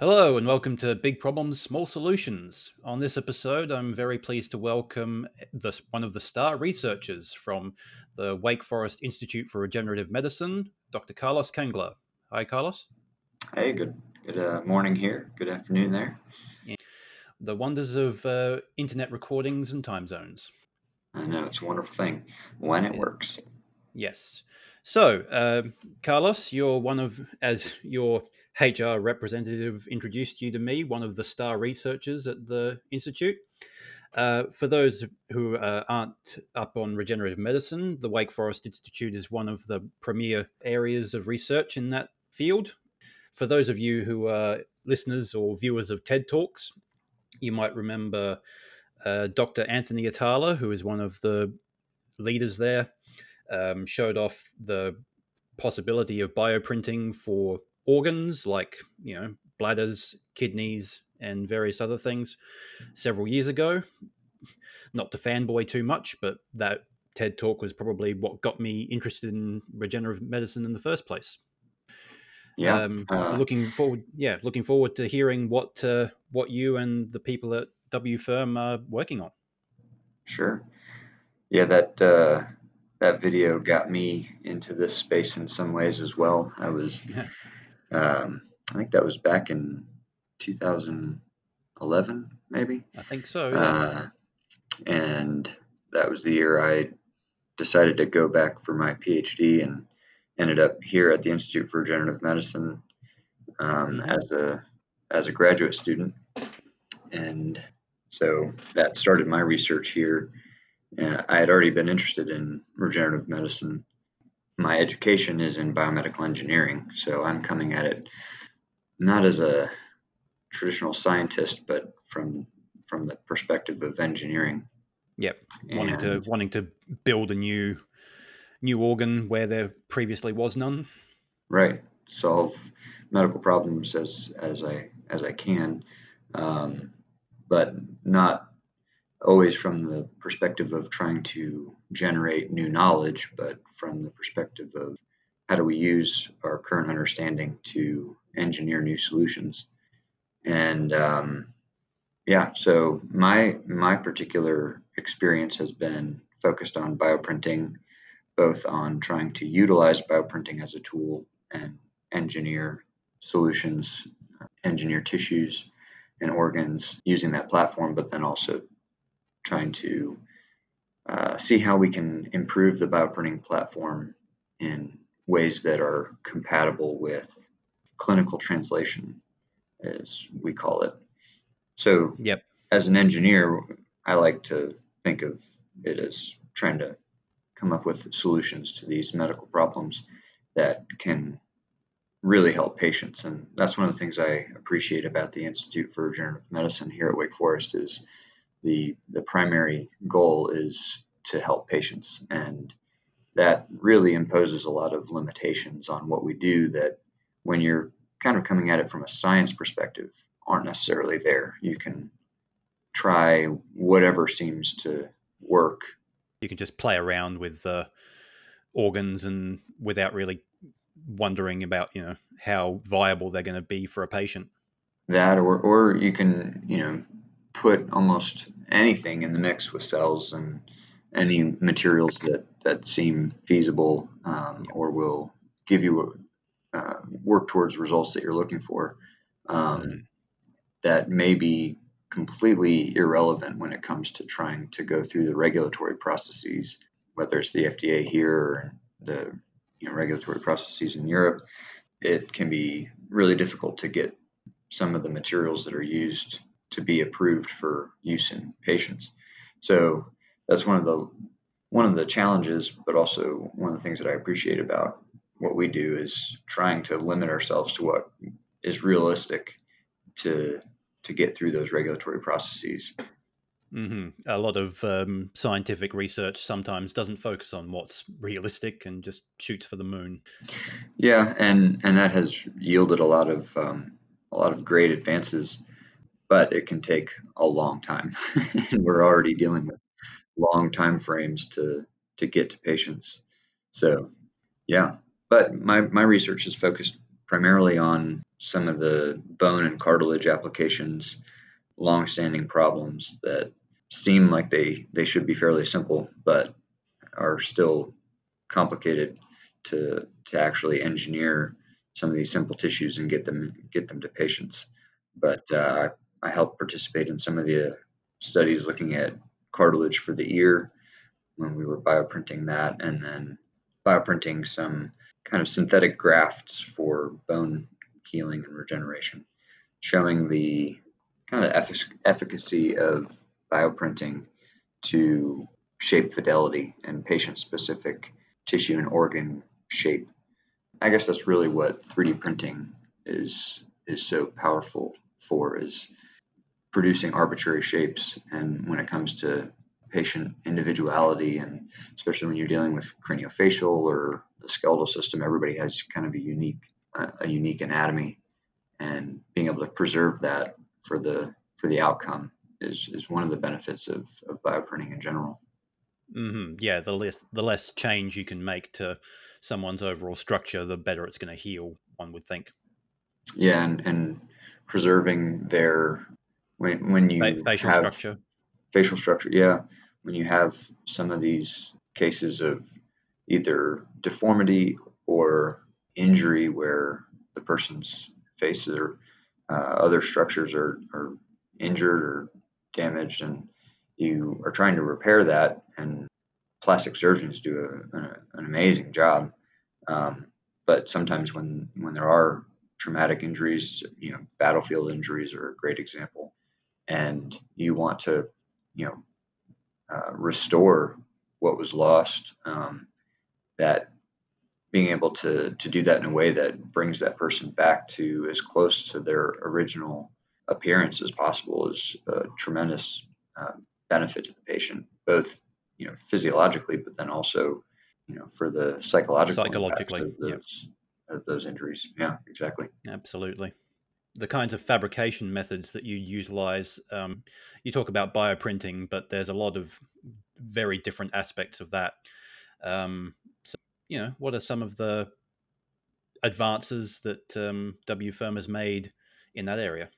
Hello and welcome to Big Problems, Small Solutions. On this episode, I'm very pleased to welcome the, one of the star researchers from the Wake Forest Institute for Regenerative Medicine, Dr. Carlos Kengla. Hi, Carlos. Hey, good good uh, morning here. Good afternoon there. The wonders of uh, internet recordings and time zones. I know it's a wonderful thing when it works. Yes. So, uh, Carlos, you're one of, as your HR representative introduced you to me, one of the star researchers at the Institute. Uh, for those who uh, aren't up on regenerative medicine, the Wake Forest Institute is one of the premier areas of research in that field. For those of you who are listeners or viewers of TED Talks, you might remember uh, Dr. Anthony Atala, who is one of the leaders there, um, showed off the possibility of bioprinting for organs like you know bladders, kidneys, and various other things several years ago. Not to fanboy too much, but that TED talk was probably what got me interested in regenerative medicine in the first place. Yeah, um, uh, looking forward. Yeah, looking forward to hearing what uh, what you and the people at WFIRM are working on. Sure. Yeah, that uh, that video got me into this space in some ways as well. I was. Um, I think that was back in 2011, maybe. I think so. Yeah. Uh, and that was the year I decided to go back for my PhD and ended up here at the Institute for Regenerative Medicine um, mm-hmm. as a as a graduate student, and so that started my research here. Uh, I had already been interested in regenerative medicine my education is in biomedical engineering, so I'm coming at it not as a traditional scientist, but from from the perspective of engineering. Yep, wanting to wanting to build a new new organ where there previously was none. Right, solve medical problems as as I as I can, um, but not always from the perspective of trying to generate new knowledge, but from the perspective of how do we use our current understanding to engineer new solutions. And um, yeah, so my my particular experience has been focused on bioprinting, both on trying to utilize bioprinting as a tool and engineer solutions, engineer tissues and organs using that platform, but then also trying to uh, see how we can improve the bioprinting platform in ways that are compatible with clinical translation, as we call it. So, yep. as an engineer, I like to think of it as trying to come up with solutions to these medical problems that can really help patients. And that's one of the things I appreciate about the Institute for Regenerative Medicine here at Wake Forest is the the primary goal is to help patients. And that really imposes a lot of limitations on what we do that when you're kind of coming at it from a science perspective aren't necessarily there. You can try whatever seems to work. You can just play around with the organs and without really wondering about you know how viable they're going to be for a patient. That or or you can you know put almost anything in the mix with cells and any materials that that seem feasible um, or will give you uh, work towards results that you're looking for um, mm-hmm. that may be completely irrelevant when it comes to trying to go through the regulatory processes whether it's the FDA here or the you know, regulatory processes in Europe it can be really difficult to get some of the materials that are used to be approved for use in patients. So that's one of the one of the challenges, but also one of the things that I appreciate about what we do is trying to limit ourselves to what is realistic to to get through those regulatory processes. Mm-hmm. A lot of um, scientific research sometimes doesn't focus on what's realistic and just shoots for the moon. Yeah, and and that has yielded a lot of um, a lot of great advances but it can take a long time. and we're already dealing with long time frames to to get to patients. So, yeah. But my, my research is focused primarily on some of the bone and cartilage applications, long-standing problems that seem like they, they should be fairly simple, but are still complicated to to actually engineer some of these simple tissues and get them get them to patients. But uh, I, helped participate in some of the uh, studies looking at cartilage for the ear when we were bioprinting that, and then bioprinting some kind of synthetic grafts for bone healing and regeneration, showing the kind of effic- efficacy of bioprinting to shape fidelity and patient specific tissue and organ shape. I guess that's really what 3D printing is is so powerful for is producing arbitrary shapes. And when it comes to patient individuality and especially when you're dealing with craniofacial or the skeletal system everybody has kind of a unique uh, a unique anatomy. And being able to preserve that for the for the outcome is is one of the benefits of of bioprinting in general. Mm-hmm. yeah the less the less change you can make to someone's overall structure the better it's going to heal one would think. Yeah and and preserving their when when you facial have structure. Facial structure yeah. When you have some of these cases of either deformity or injury where the person's face or uh, other structures are, are injured or damaged and you are trying to repair that and plastic surgeons do a, a, an amazing job um, but sometimes when when there are traumatic injuries you know battlefield injuries are a great example and you want to you know uh, restore what was lost. Um, that being able to to do that in a way that brings that person back to as close to their original appearance as possible is a tremendous uh, benefit to the patient, both you know physiologically, but then also you know for the psychological psychologically of those, yep. of those injuries. Yeah, exactly. Absolutely the kinds of fabrication methods that you utilize. Um, you talk about bioprinting, but there's a lot of very different aspects of that. Um, so, you know, what are some of the advances that um, Firm has made in that area?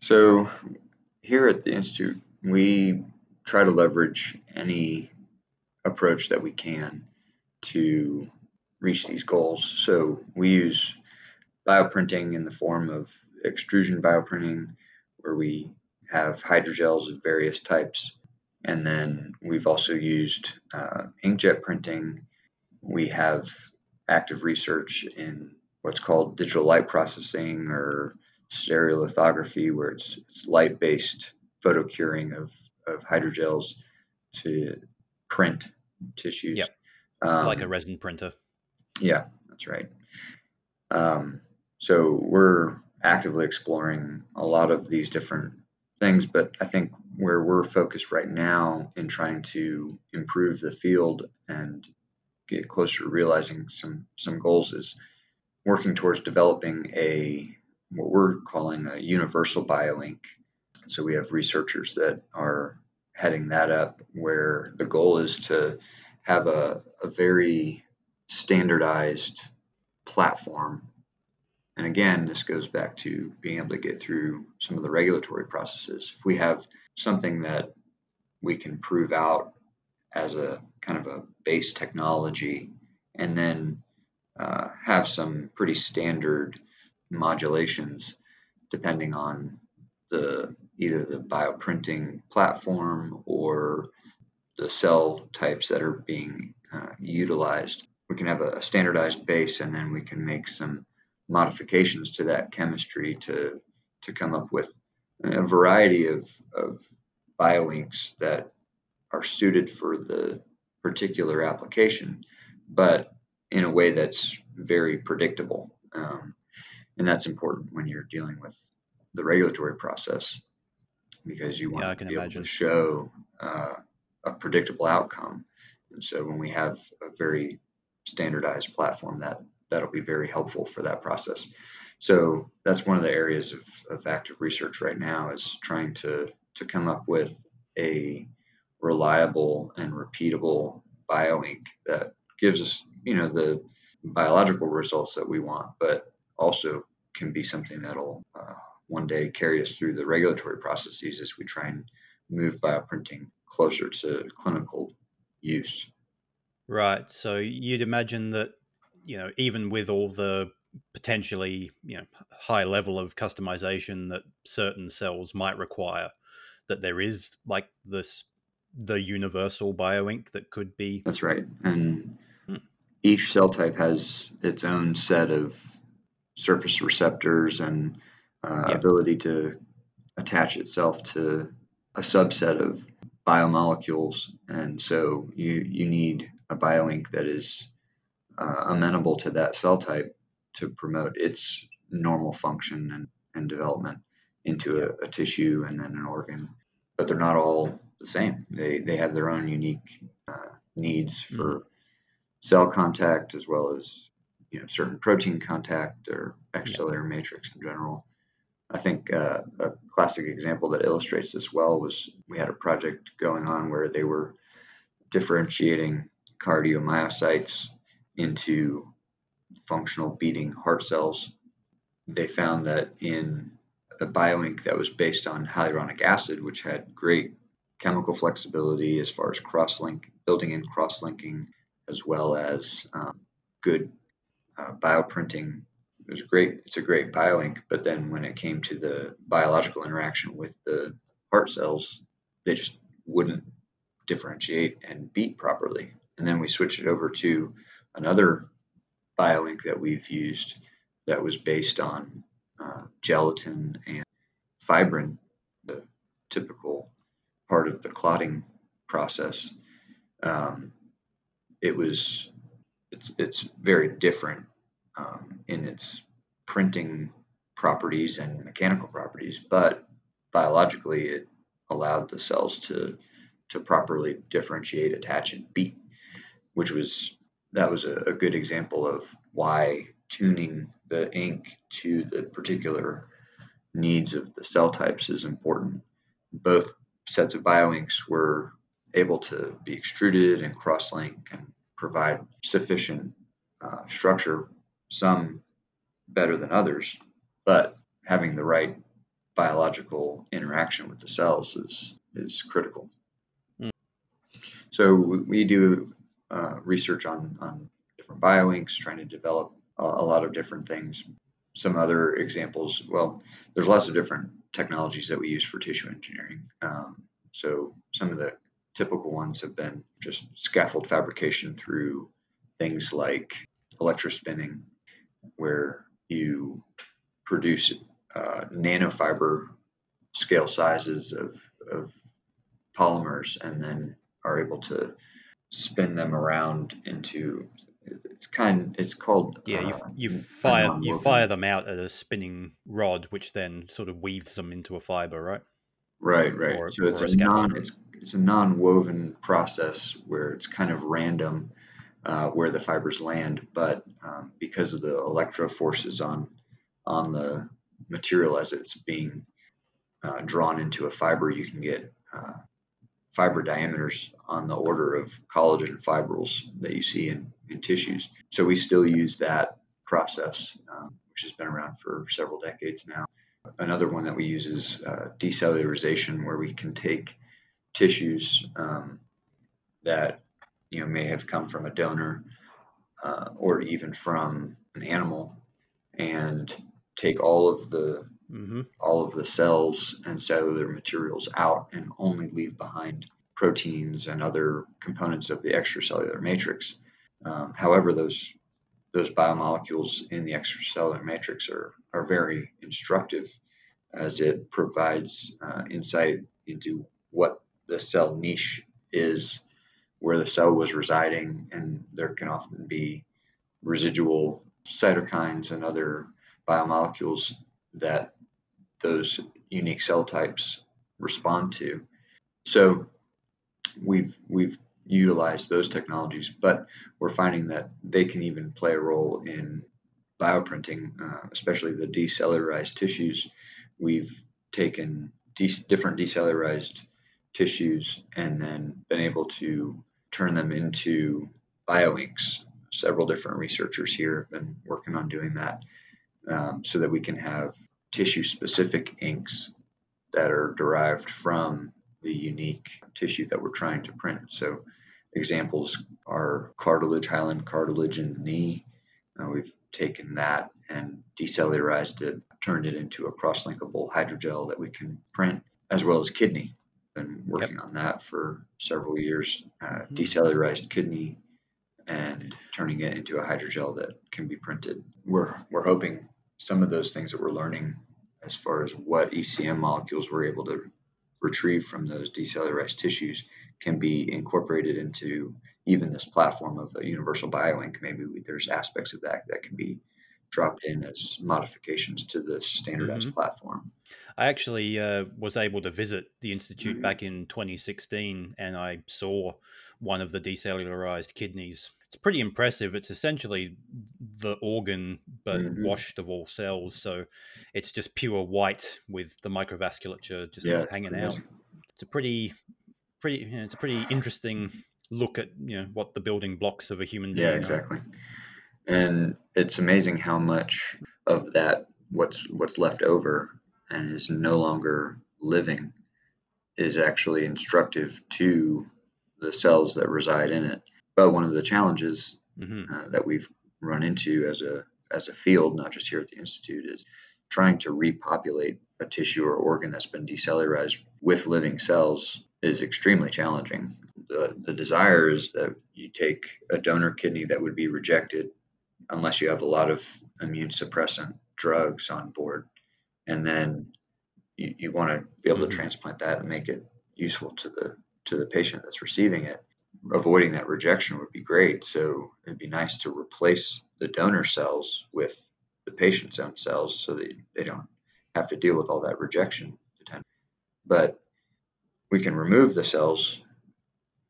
So, here at the Institute, we try to leverage any approach that we can to reach these goals. So, we use bioprinting in the form of extrusion bioprinting, where we have hydrogels of various types. And then we've also used uh, inkjet printing. We have active research in what's called digital light processing or stereolithography, where it's, it's light based photo curing of, of hydrogels to print tissues. Yep. Um, like a resin printer. Yeah, that's right. Um, so we're actively exploring a lot of these different things, but I think where we're focused right now in trying to improve the field and get closer to realizing some some goals is working towards developing a what we're calling a universal bioink. So we have researchers that are heading that up where the goal is to have a, a very standardized platform and again, this goes back to being able to get through some of the regulatory processes. If we have something that we can prove out as a kind of a base technology and then uh, have some pretty standard modulations depending on the either the bioprinting platform or the cell types that are being uh, utilized. We can have a, a standardized base and then we can make some modifications to that chemistry to to come up with a variety of, of bioinks that are suited for the particular application, but in a way that's very predictable. Um, and that's important when you're dealing with the regulatory process because you want yeah, to be imagine. able to show uh, a predictable outcome. And so when we have a very standardized platform that that'll be very helpful for that process. So that's one of the areas of, of active research right now is trying to to come up with a reliable and repeatable bioink that gives us, you know, the biological results that we want, but also can be something that'll uh, one day carry us through the regulatory processes as we try and move bioprinting closer to clinical use. Right. So you'd imagine that, you know, even with all the potentially, you know, high level of customization that certain cells might require, that there is like this the universal bioink that could be. That's right. And hmm. each cell type has its own set of surface receptors and uh, yeah. ability to attach itself to a subset of biomolecules, and so you you need a bioink that is uh, amenable to that cell type to promote its normal function and, and development into a, a, tissue and then an organ. But they're not all the same. They they have their own unique uh, needs for mm-hmm. cell contact as well as you know certain protein contact or extracellular yeah. matrix in general. I think uh, a classic example that illustrates this well was we had a project going on where they were differentiating cardiomyocytes into functional beating heart cells. They found that in a bioink that was based on hyaluronic acid, which had great chemical flexibility as far as cross-link, building in cross-linking, as well as um, good uh, bioprinting it was great. It's a great bioink, but then when it came to the biological interaction with the heart cells, they just wouldn't differentiate and beat properly. And then we switched it over to another bioink that we've used that was based on uh, gelatin and fibrin, the typical part of the clotting process. Um, it was it's it's very different um, in its printing properties and mechanical properties, but biologically it allowed the cells to to properly differentiate, attach, and beat, which was that was a, a good example of why tuning the ink to the particular needs of the cell types is important. Both sets of bioinks were able to be extruded and cross-link and provide sufficient uh, structure some better than others, but having the right biological interaction with the cells is is critical. Mm. So we do uh, research on on different bioinks, trying to develop a, a, lot of different things. Some other examples, well, there's lots of different technologies that we use for tissue engineering. Um, so some of the typical ones have been just scaffold fabrication through things like electrospinning where you produce uh, nanofiber scale sizes of, of polymers and then are able to spin them around into it's kind it's called yeah you, uh, you fire you fire them out at a spinning rod which then sort of weaves them into a fiber right? Right right. Or, so it's a, a non it's, it's a non-woven process where it's kind of random uh, where the fibers land, but um, because of the electro forces on on the material as it's being uh, drawn into a fiber, you can get uh, fiber diameters on the order of collagen fibrils that you see in, in tissues. So we still use that process, um, which has been around for several decades now. Another one that we use is uh, decellularization, where we can take tissues um, that you know may have come from a donor uh, or even from an animal and take all of the mm-hmm. all of the cells and cellular materials out and only leave behind proteins and other components of the extracellular matrix. Um, however, those those biomolecules in the extracellular matrix are are very instructive as it provides uh, insight into what the cell niche is where the cell was residing, and there can often be residual cytokines and other biomolecules that those unique cell types respond to. So we've we've utilized those technologies, but we're finding that they can even play a role in bioprinting, uh, especially the decellularized tissues. We've taken de- different decellularized tissues and then been able to turn them into bioinks. Several different researchers here have been working on doing that. um, so that we can have tissue specific inks that are derived from the unique tissue that we're trying to print. So, examples are cartilage, hyaline cartilage in the knee. Uh, we've taken that and decellularized it, turned it into a cross linkable hydrogel that we can print, as well as kidney. Been working yep. on that for several years. Uh, mm-hmm. Decellularized kidney and turning it into a hydrogel that can be printed. We're we're hoping some of those things that we're learning as far as what ECM molecules we're able to retrieve from those decellularized tissues can be incorporated into even this platform of a universal bioink. Maybe we, there's aspects of that that can be dropped in as modifications to the standardized mm-hmm. platform. I actually uh, was able to visit the institute mm-hmm. back in 2016, and I saw one of the decellularized kidneys it's pretty impressive. It's essentially the organ, but mm-hmm. washed of all cells. So it's just pure white with the microvasculature just yeah, hanging out. It's a pretty, pretty. You know, it's a pretty interesting look at you know what the building blocks of a human being. Yeah, exactly. Are. And it's amazing how much of that what's what's left over and is no longer living is actually instructive to the cells that reside in it. But one of the challenges mm-hmm. uh, that we've run into as a as a field, not just here at the institute, is trying to repopulate a tissue or organ that's been decellularized with living cells is extremely challenging. The, the desire is that you take a donor kidney that would be rejected unless you have a lot of immune suppressant drugs on board, and then you, you want to be able mm-hmm. to transplant that and make it useful to the to the patient that's receiving it avoiding that rejection would be great. So it'd be nice to replace the donor cells with the patient's own cells so that they don't have to deal with all that rejection. But we can remove the cells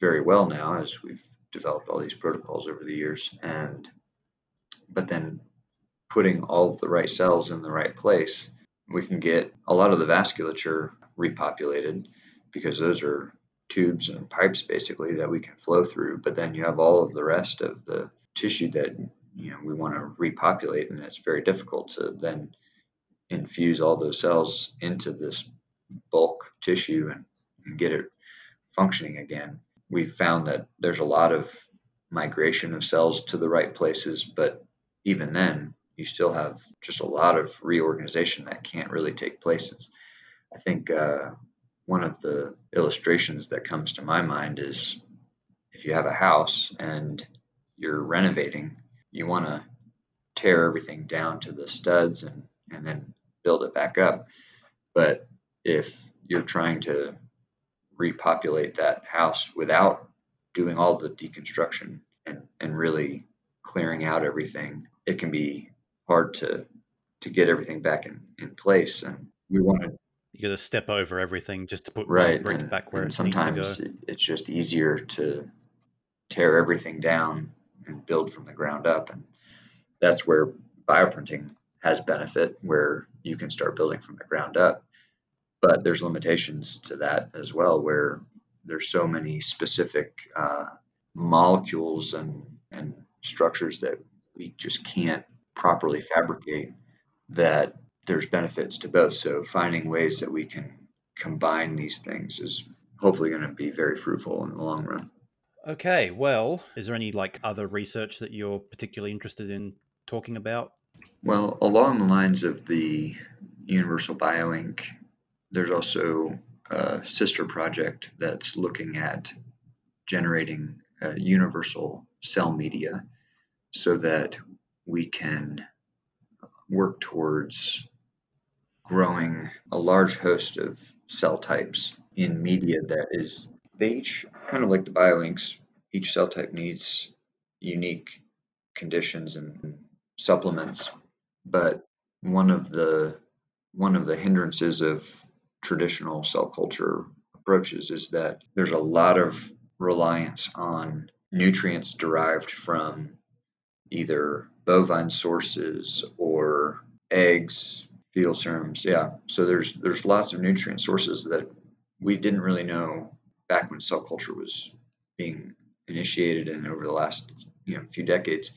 very well now as we've developed all these protocols over the years and but then putting all the right cells in the right place we can get a lot of the vasculature repopulated because those are tubes and pipes basically that we can flow through. But then you have all of the rest of the tissue that you know we want to repopulate, and it's very difficult to then infuse all those cells into this bulk tissue and, and get it functioning again. We've found that there's a lot of migration of cells to the right places, but even then, you still have just a lot of reorganization that can't really take place. It's, I think uh, one of the illustrations that comes to my mind is if you have a house and you're renovating, you want to tear everything down to the studs and, and then build it back up. But if you're trying to repopulate that house without doing all the deconstruction and, and really clearing out everything, it can be hard to to get everything back in, in place. And we want to you got to step over everything just to put right. brick and, back where it sometimes needs to go. It's just easier to tear everything down and build from the ground up, and that's where bioprinting has benefit, where you can start building from the ground up. But there's limitations to that as well, where there's so many specific uh, molecules and and structures that we just can't properly fabricate that there's benefits to both. So finding ways that we can combine these things is hopefully going to be very fruitful in the long run. Okay, well, is there any like other research that you're particularly interested in talking about? Well, along the lines of the Universal Bioink, there's also a sister project that's looking at generating uh, universal cell media so that we can work towards growing a large host of cell types in media that is they each kind of like the bioinks each cell type needs unique conditions and supplements. But one of the one of the hindrances of traditional cell culture approaches is that there's a lot of reliance on nutrients derived from either bovine sources or eggs fetal serums. Yeah. So there's there's lots of nutrient sources that we didn't really know back when cell culture was being initiated and over the last you know few decades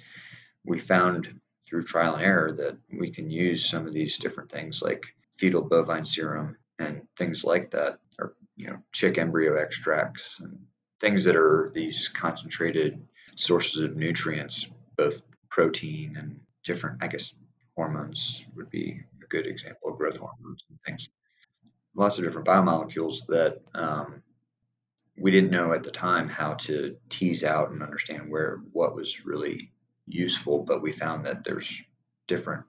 we found through trial and error that we can use some of these different things like fetal bovine serum and things like that, or you know, chick embryo extracts and things that are these concentrated sources of nutrients, both protein and different, I guess, hormones would be good example, of growth hormones and things. Lots of different biomolecules that um, we didn't know at the time how to tease out and understand where what was really useful, but we found that there's different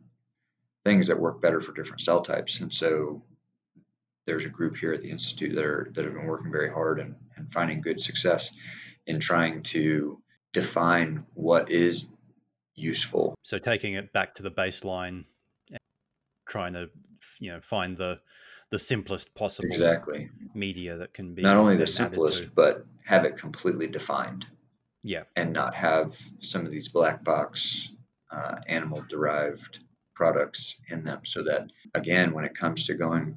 things that work better for different cell types. And so there's a group here at the Institute that are that have been working very hard and, and finding good success in trying to define what is useful. So taking it back to the baseline, trying to you know find the the simplest possible exactly. media that can be not only the simplest, but have it completely defined. Yeah, and not have some of these black box uh, animal derived products in them, so that again, when it comes to going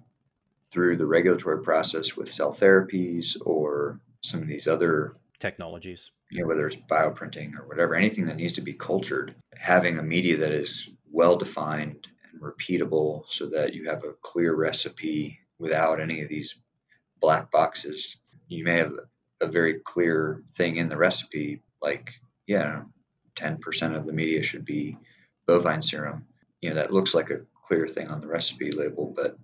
through the regulatory process with cell therapies or some of these other technologies, you know, whether it's bioprinting or whatever, anything that needs to be cultured, having a media that is well defined repeatable so that you have a clear recipe without any of these black boxes. You may have a very clear thing in the recipe, like, yeah, 10% of the media should be bovine serum. You know, that looks like a clear thing on the recipe label, but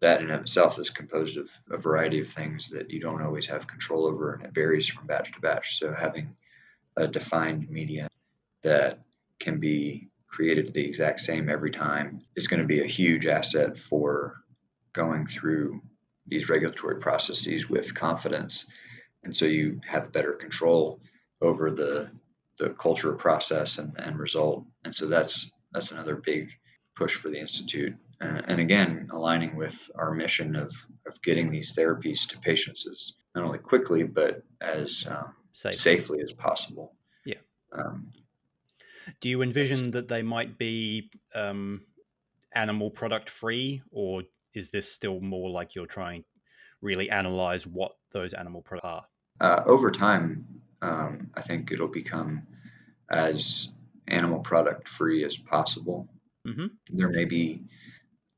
that in itself is composed of a variety of things that you don't always have control over and it varies from batch to batch. So having a defined media that can be created the exact same every time is going to be a huge asset for going through these regulatory processes with confidence. And so you have better control over the the culture process and, and result. And so that's that's another big push for the institute uh, and again, aligning with our mission of, of getting these therapies to patients as not only quickly, but as um, Safe. safely as possible. Yeah. Um, Do you envision that they might be um, animal product free, or is this still more like you're trying really analyze what those animal products are? Uh, over time, um, I think it'll become as animal product free as possible. Mm-hmm. There may be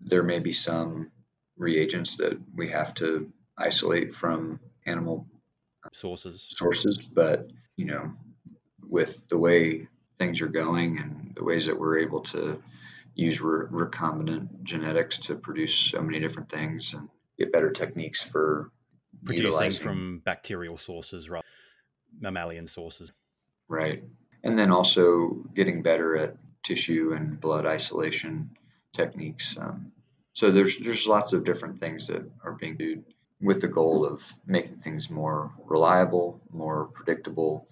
there may be some reagents that we have to isolate from animal sources sources but you know with the way things are going and the ways that we're able to use re- recombinant genetics to produce so many different things and get better techniques for producing utilizing. from bacterial sources rather mammalian sources right and then also getting better at tissue and blood isolation techniques. Um, so there's there's lots of different things that are being done with the goal of making things more reliable, more predictable,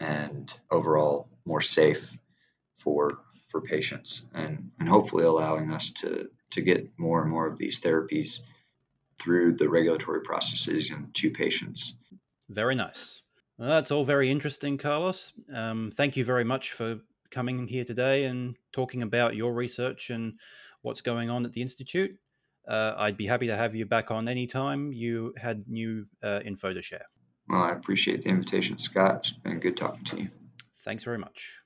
and overall more safe for for patients, and and hopefully allowing us to to get more and more of these therapies through the regulatory processes and to patients. Very nice. Well, that's all very interesting, Carlos. Um, thank you very much for coming here today and talking about your research and what's going on at the Institute. Uh, I'd be happy to have you back on anytime you had new uh, info to share. Well, I appreciate the invitation, Scott. It's been good talking to you. Thanks very much.